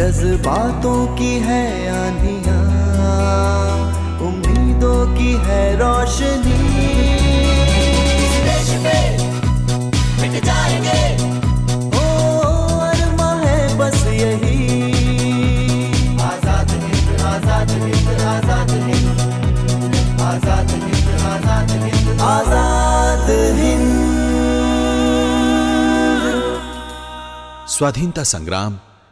जज्बातों की है आंधिया उम्मीदों की है रोशनी। जाएँगे। ओ अरमा है बस यही। आज़ाद हिंद आज़ाद हिंद आज़ाद हिंद। आज़ाद हिंद आज़ाद हिंद। आज़ाद हिंद। स्वाधीनता संग्राम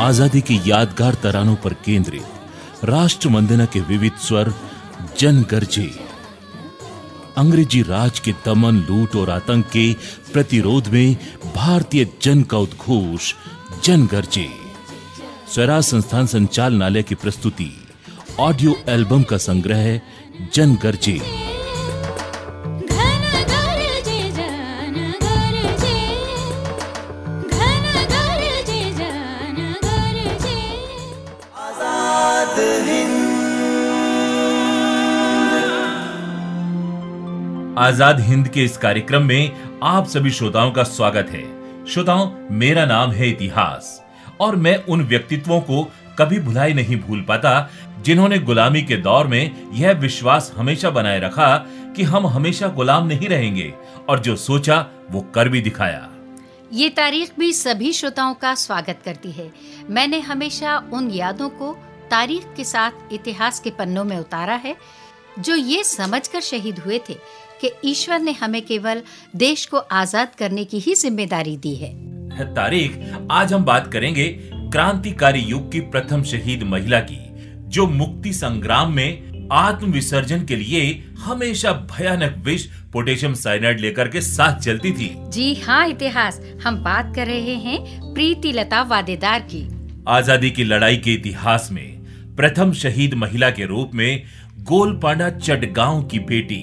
आज़ादी की यादगार तरानों पर केंद्रित राष्ट्र वंदना के विविध स्वर जन गरजे अंग्रेज़ी राज के दमन, लूट और आतंक के प्रतिरोध में भारतीय जन का उद्घोष जन गरजे स्वराज संस्थान संचालनालय की प्रस्तुति, ऑडियो एल्बम का संग्रह जन गरजे आज़ाद हिंद के इस कार्यक्रम में आप सभी श्रोताओं का स्वागत है। श्रोताओं, मेरा नाम है इतिहास और मैं उन व्यक्तित्वों को कभी भुलाई नहीं भूल पाता जिन्होंने गुलामी के दौर में यह विश्वास हमेशा बनाए रखा कि हम हमेशा गुलाम नहीं रहेंगे और जो सोचा, वो कर भी दिखाया। ये तारीख भी सभी श्रोताओं का स्वागत करती है। मैंने हमेशा उन यादों को तारीख के साथ इतिहास के पन्नों में उतारा है, जो ये समझकर शहीद हुए थे कि ईश्वर ने हमें केवल देश को आज़ाद करने की ही ज़िम्मेदारी दी है। तारीख आज हम बात करेंगे क्रांतिकारी युग की प्रथम शहीद महिला की जो मुक्ति संग्राम में आत्म विसर्जन के लिए हमेशा भयानक विष पोटेशियम साइनाइड लेकर के साथ चलती थी। जी हाँ इतिहास। हम बात कर रहे हैं प्रीति लता वादेदार की। आज़ादी की लड़ाई के इतिहास में प्रथम शहीद महिला के रूप में गोलपांडा चटगांव की बेटी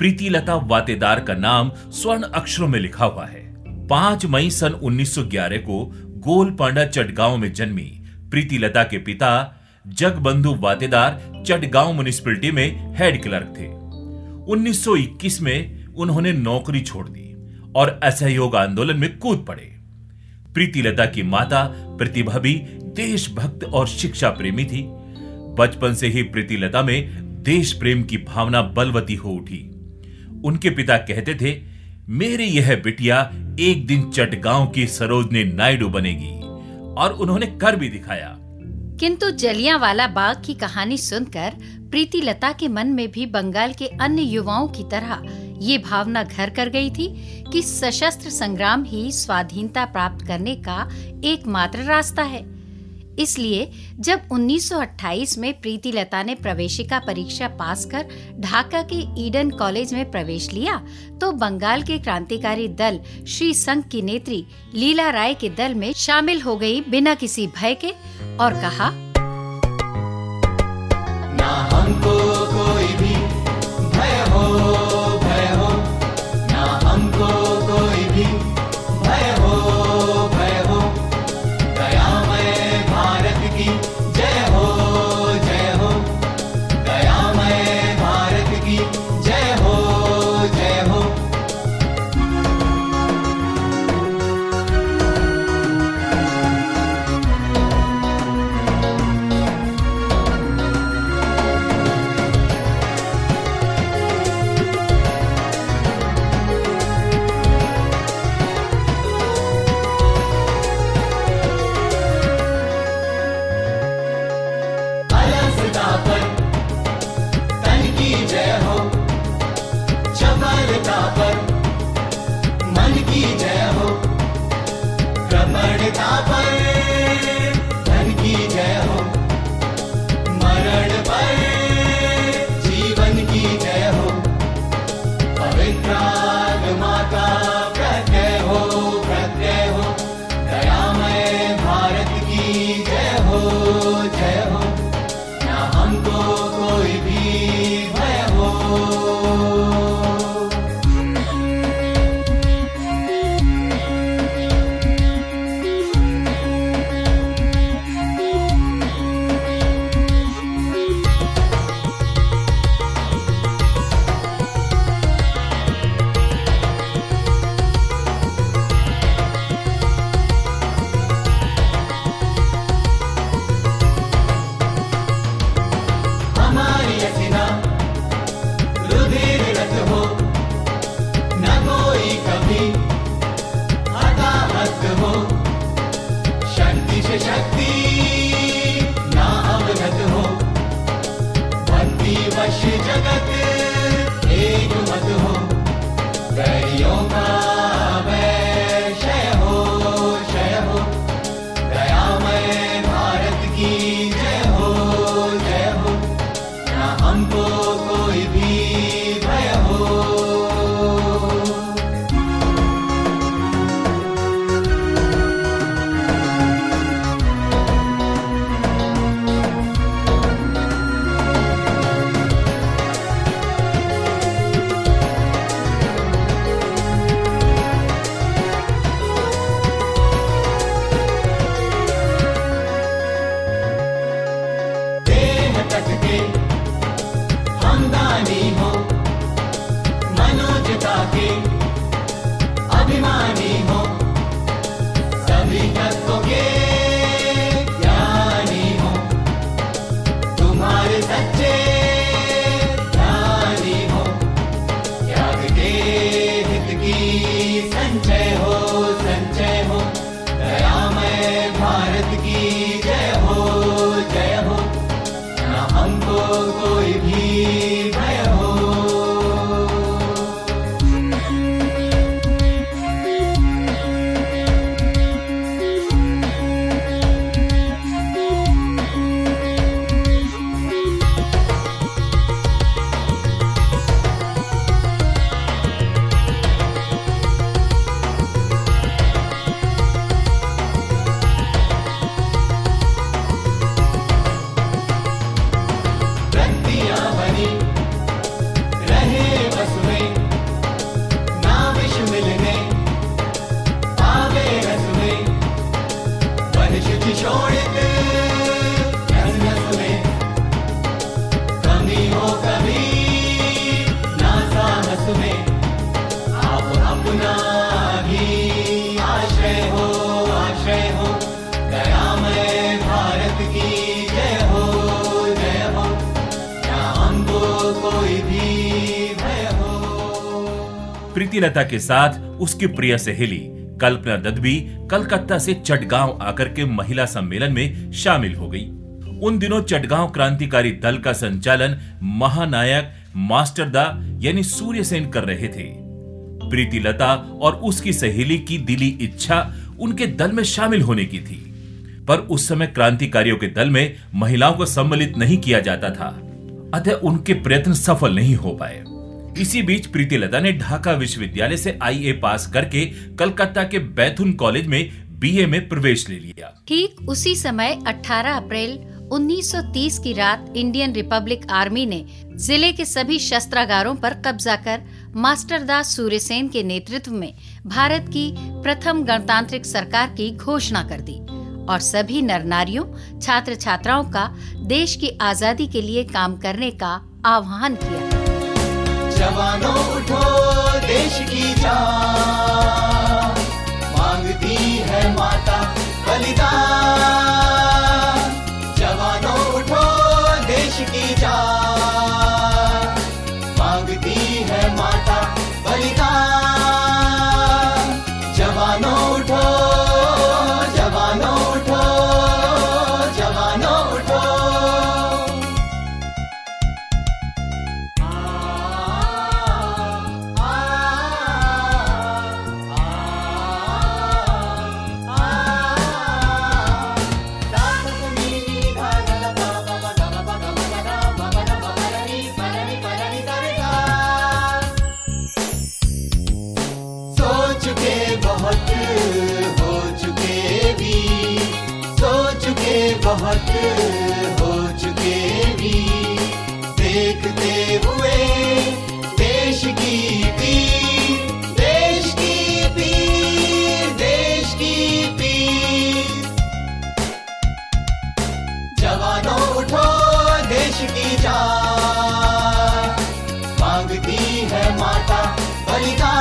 प्रीति लता वातेदार का नाम स्वर्ण अक्षरों में लिखा हुआ है। पाँच मई सन 1911 को गोलपांडा चटगांव में जन्मी प्रीति लता के पिता, जगबंधु वातेदार चटगांव म्यूनिसिपैलिटी में हेड क्लर्क थे। 1921 में उन्होंने नौकरी छोड़ दी और असहयोग आंदोलन में कूद पड़े। प्रीति लता की माता, प्रतिभा भी देशभक्त और शिक्षा प्रेमी थी। बचपन से ही प्रीति लता में देश प्रेम की भावना बलवती हो उठी। उनके पिता कहते थे, मेरी यह बिटिया एक दिन चटगांव की सरोजनी नायडू बनेगी और उन्होंने कर भी दिखाया। किंतु जलियांवाला बाग की कहानी सुनकर प्रीति लता के मन में भी बंगाल के अन्य युवाओं की तरह ये भावना घर कर गई थी कि सशस्त्र संग्राम ही स्वाधीनता प्राप्त करने का एकमात्र रास्ता है। इसलिए जब 1928 में प्रीति लता ने प्रवेशिका परीक्षा पास कर ढाका के ईडन कॉलेज में प्रवेश लिया तो बंगाल के क्रांतिकारी दल श्री संघ की नेत्री लीला राय के दल में शामिल हो गई बिना किसी भय के और कहा Chloe P. प्रीति लता के साथ उसकी प्रिय सहेली कल्पना दत्त भी कलकत्ता से चटगांव आकर के महिला सम्मेलन में शामिल हो गई। उन दिनों चटगांव क्रांतिकारी दल का संचालन महानायक मास्टर दा यानी सूर्य सेन कर रहे थे। प्रीति लता और उसकी सहेली की दिली इच्छा उनके दल में शामिल होने की थी। पर उस समय क्रांतिकारियों के दल में महिलाओं को सम्मिलित नहीं किया जाता था। अतः उनके प्रयत्न सफल नहीं हो पाए। इसी बीच प्रीति लता ने ढाका विश्वविद्यालय से आईए पास करके कलकत्ता के बैथुन कॉलेज में बीए में प्रवेश ले लिया। ठीक उसी समय 18 अप्रैल 1930 की रात इंडियन रिपब्लिक आर्मी ने ज़िले के सभी शस्त्रागारों पर कब्जा कर मास्टर दास सूर्यसेन के नेतृत्व में भारत की प्रथम गणतांत्रिक सरकार की घोषणा कर दी और सभी नर नारियों छात्र छात्राओं का देश की आज़ादी के लिए काम करने का आह्वान किया। जवानों उठो, देश की जान। मांगती है माता बलिदान। realidad.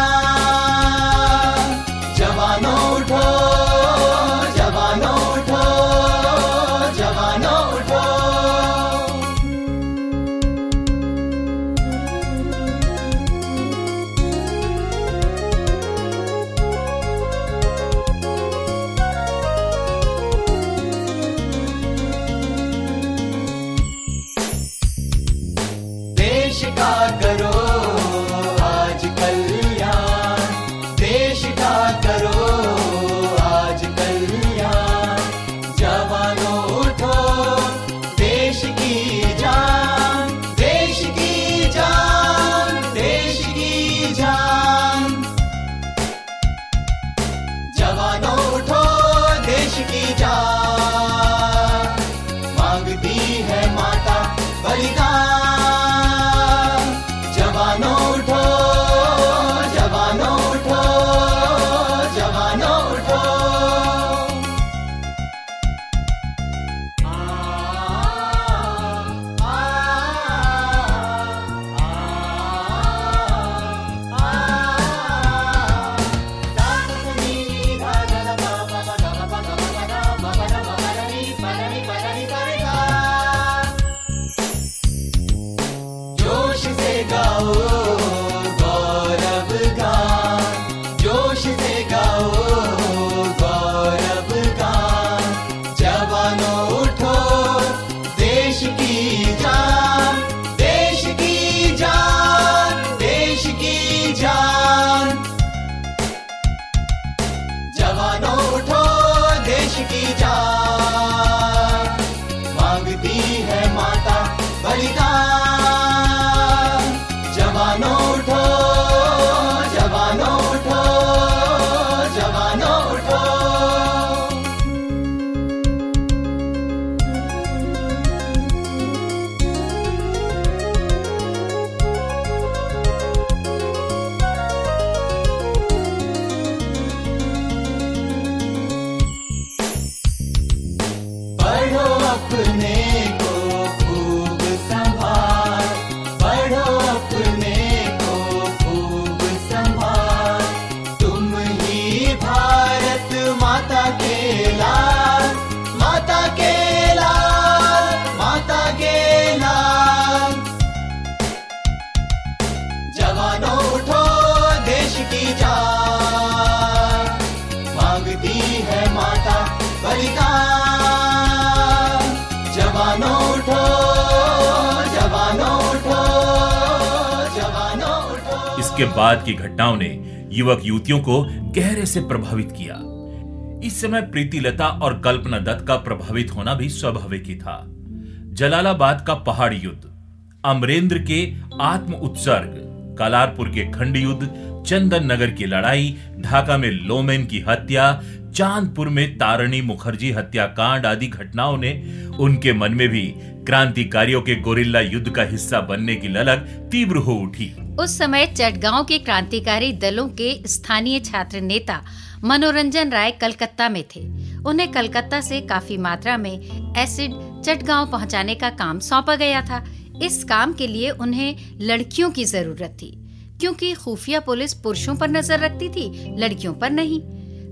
बाद की घटनाओं ने युवक युवतियों को गहरे से प्रभावित किया। इस समय प्रीति लता और कल्पना दत्त का प्रभावित होना भी स्वाभाविक ही था। जलालाबाद का पहाड़ युद्ध, अमरेंद्र के आत्म उत्सर्ग, कालारपुर के खंड युद्ध, चंदन नगर की लड़ाई, ढाका में लोमेन की हत्या चांदपुर में तारणी मुखर्जी हत्याकांड आदि घटनाओं ने उनके मन में भी क्रांतिकारियों के गोरिल्ला युद्ध का हिस्सा बनने की ललक तीव्र हो उठी। उस समय चटगांव के क्रांतिकारी दलों के स्थानीय छात्र नेता मनोरंजन राय कलकत्ता में थे। उन्हें कलकत्ता से काफ़ी मात्रा में एसिड चटगांव पहुँचाने का काम सौंपा गया था। इस काम के लिए उन्हें लड़कियों की ज़रूरत थी, क्योंकि खुफिया पुलिस पुरुषों पर नज़र रखती थी, लड़कियों पर नहीं।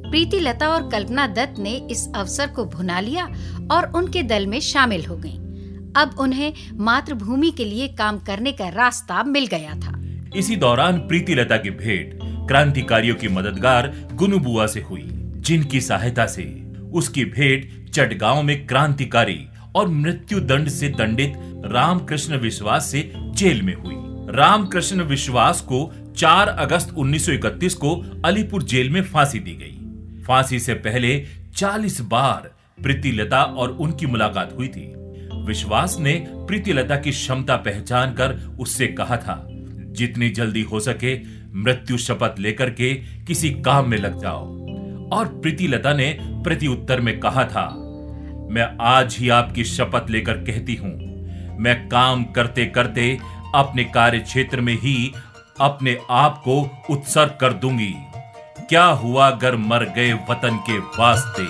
प्रीति, लता और कल्पना दत्त ने इस अवसर को भुना लिया और उनके दल में शामिल हो गईं। अब उन्हें मातृभूमि के लिए काम करने का रास्ता मिल गया था। इसी दौरान प्रीति, लता की भेंट क्रांतिकारियों की मददगार गुनुबुआ से हुई, जिनकी सहायता से उसकी भेंट चटगांव में क्रांतिकारी और मृत्यु दंड से दंडित रामकृष्ण विश्वास से जेल में हुई। रामकृष्ण विश्वास को 4 अगस्त 1931 को अलीपुर जेल में फांसी दी गई। फांसी से पहले 40 बार प्रीति लता और उनकी मुलाकात हुई थी। विश्वास ने प्रीति लता की क्षमता पहचान कर उससे कहा था, जितनी जल्दी हो सके मृत्यु शपथ लेकर के किसी काम में लग जाओ। और प्रीति लता ने प्रति उत्तर में कहा था, मैं आज ही आपकी शपथ लेकर कहती हूँ। मैं काम करते करते अपने कार्य क्षेत्र में ही अपने आप को उत्सर्ग कर दूँगी। क्या हुआ अगर मर गए वतन के वास्ते?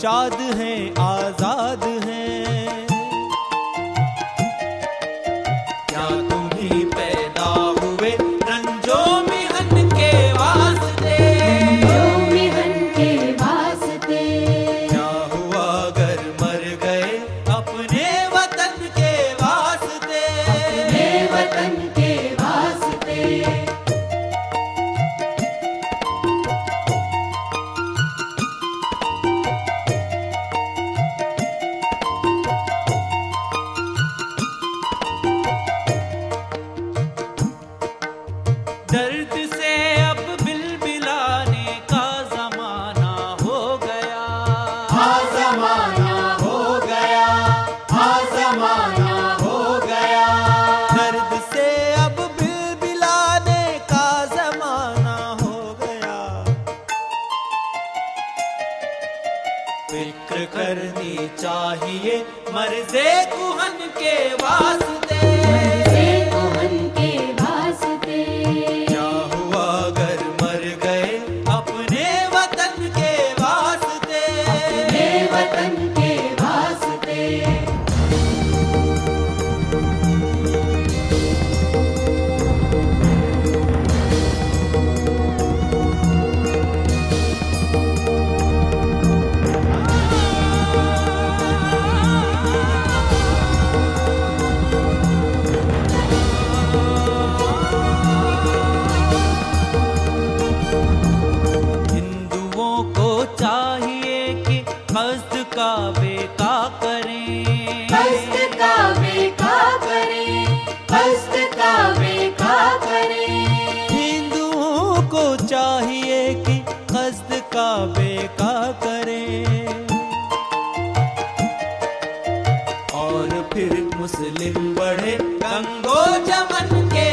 शाद है। मुस्लिम बढ़े गंगो जमन के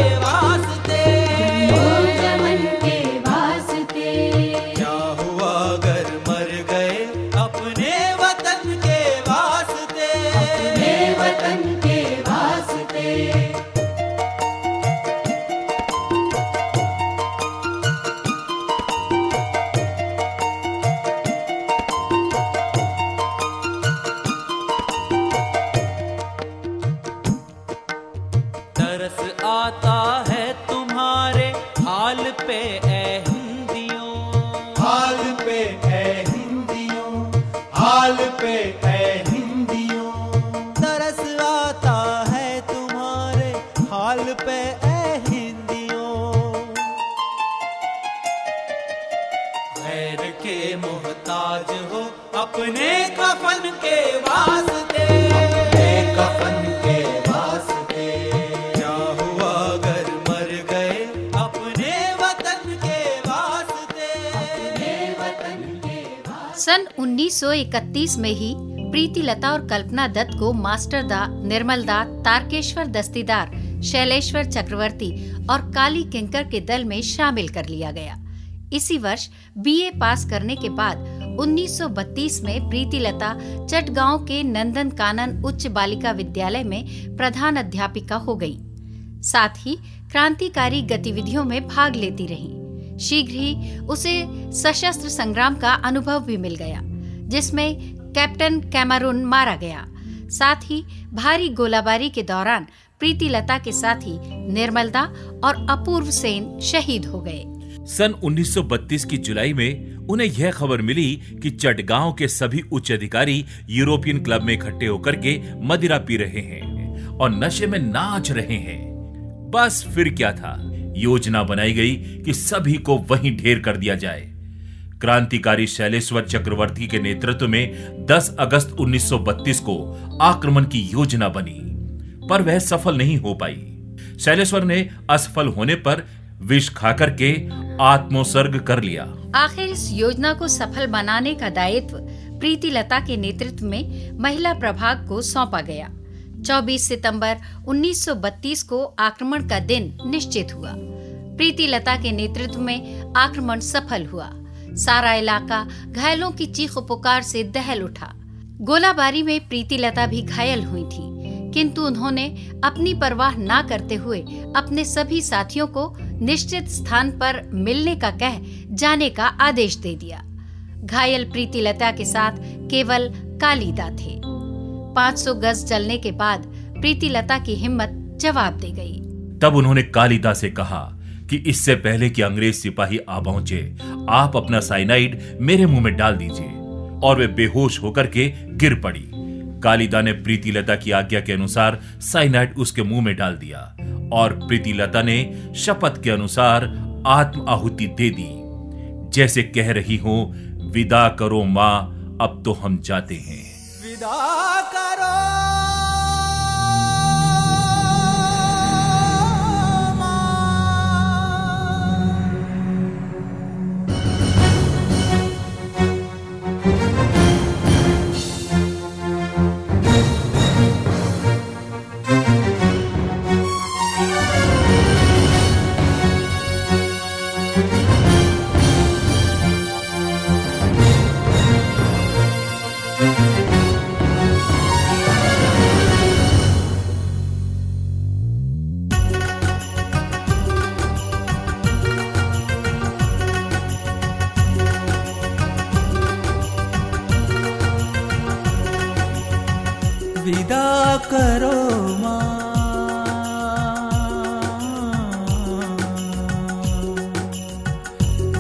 के मोहताज हो अपने कफन के वास्ते। कफन के वास्ते। क्या हुआ अगर मर गए अपने वतन के वास्ते? सन 1931 में ही प्रीति लता और कल्पना दत्त को मास्टर दा निर्मल दा तारकेश्वर दस्तीदार शैलेश्वर चक्रवर्ती और काली किंकर के दल में शामिल कर लिया गया। इसी वर्ष बीए पास करने के बाद 1932 में प्रीति लता चटगांव के नंदन कानन उच्च बालिका विद्यालय में प्रधान अध्यापिका हो गई। साथ ही क्रांतिकारी गतिविधियों में भाग लेती रही। शीघ्र ही उसे सशस्त्र संग्राम का अनुभव भी मिल गया, जिसमें कैप्टन कैमरून मारा गया। साथ ही भारी गोलाबारी के दौरान प्रीति लता के ही निर्मलदा और अपूर्व सेन शहीद हो गए। सन 1932 की जुलाई में उन्हें यह खबर मिली कि चटगांव के सभी उच्च अधिकारी यूरोपियन क्लब में इकट्ठे होकर के मदिरा पी रहे हैं और नशे में नाच रहे हैं। बस फिर क्या था? योजना बनाई गई कि सभी को वहीं ढेर कर दिया जाए। क्रांतिकारी शैलेश्वर चक्रवर्ती के नेतृत्व में 10 अगस्त 1932 को आक्रमण की योजना बनी, पर वह सफल नहीं हो पाई। शैलेश्वर ने असफल होने पर विष खाकर के आत्मोसर्ग कर लिया। आखिर इस योजना को सफल बनाने का दायित्व प्रीति लता के नेतृत्व में महिला प्रभाग को सौंपा गया। 24 सितंबर 1932 को आक्रमण का दिन निश्चित हुआ। प्रीति लता के नेतृत्व में आक्रमण सफल हुआ। सारा इलाका घायलों की चीख पुकार से दहल उठा। गोलाबारी में प्रीति लता भी घायल हुई थी, किंतु उन्होंने अपनी परवाह ना करते हुए अपने सभी साथियों को निश्चित स्थान पर मिलने का कह जाने का आदेश दे दिया। घायल प्रीति लता के साथ केवल कालीदा थे। 500 गज चलने के बाद प्रीति लता की हिम्मत जवाब दे गई। तब उन्होंने कालिदा से कहा कि इससे पहले कि अंग्रेज़ सिपाही आ पहुँचे, आप अपना साइनाइड मेरे मुँह में डाल दीजिए और वे बेहोश होकर के गिर पड़ी। कालिदा ने प्रीतिलता की आज्ञा के अनुसार साइनाइड उसके मुँह में डाल दिया और प्रीतिलता ने शपथ के अनुसार आत्म आहुति दे दी। जैसे कह रही हो, विदा करो माँ, अब तो हम जाते हैं। विदा विदा करो माँ।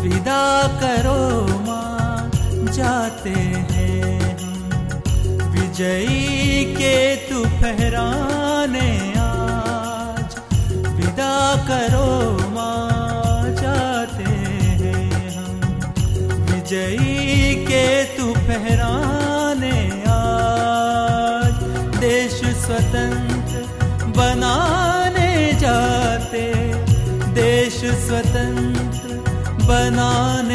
विदा करो माँ, जाते हैं विजयी के तू फहराने आज। विदा करो स्वतंत्र बनाने जाते देश स्वतंत्र बनाने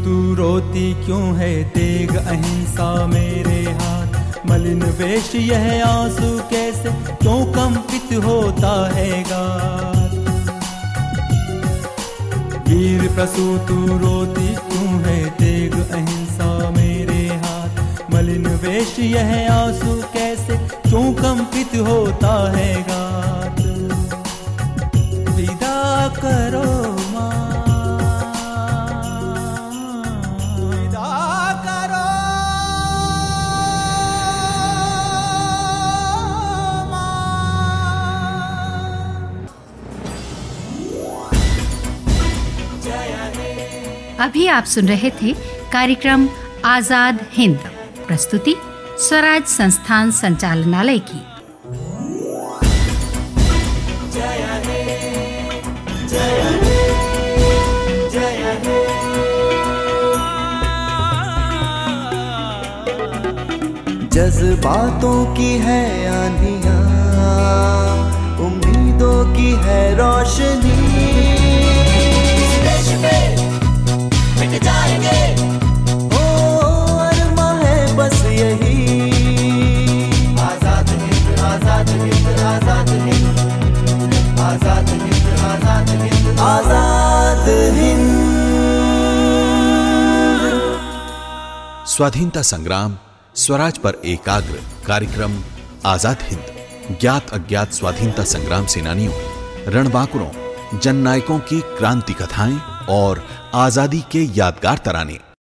प्रसूतु रोती क्यों है? तेग अहिंसा मेरे हाथ। मलिन वेश यह आँसू कैसे? क्यों कंपित होता है वीर प्रसूतु रोती क्यों है? तेग अहिंसा मेरे हाथ। मलिन वेश यह आँसू कैसे? क्यों कंपित होता है गात? विदा करो। अभी आप सुन रहे थे कार्यक्रम आज़ाद हिंद, प्रस्तुति स्वराज संस्थान संचालनालय की। जज्बातों की है आंधियाँ, उम्मीदों की है रोशनी। ओ अरमा है बस यही। आज़ाद हिंद आज़ाद हिंद आज़ाद हिंद। आज़ाद हिंद आज़ाद हिंद। आज़ाद हिंद। स्वाधीनता संग्राम स्वराज पर एकाग्र कार्यक्रम आज़ाद हिंद। ज्ञात अज्ञात स्वाधीनता संग्राम सेनानियों रणबांकुरों जननायकों की क्रांति कथाएँ और आज़ादी के यादगार तराने।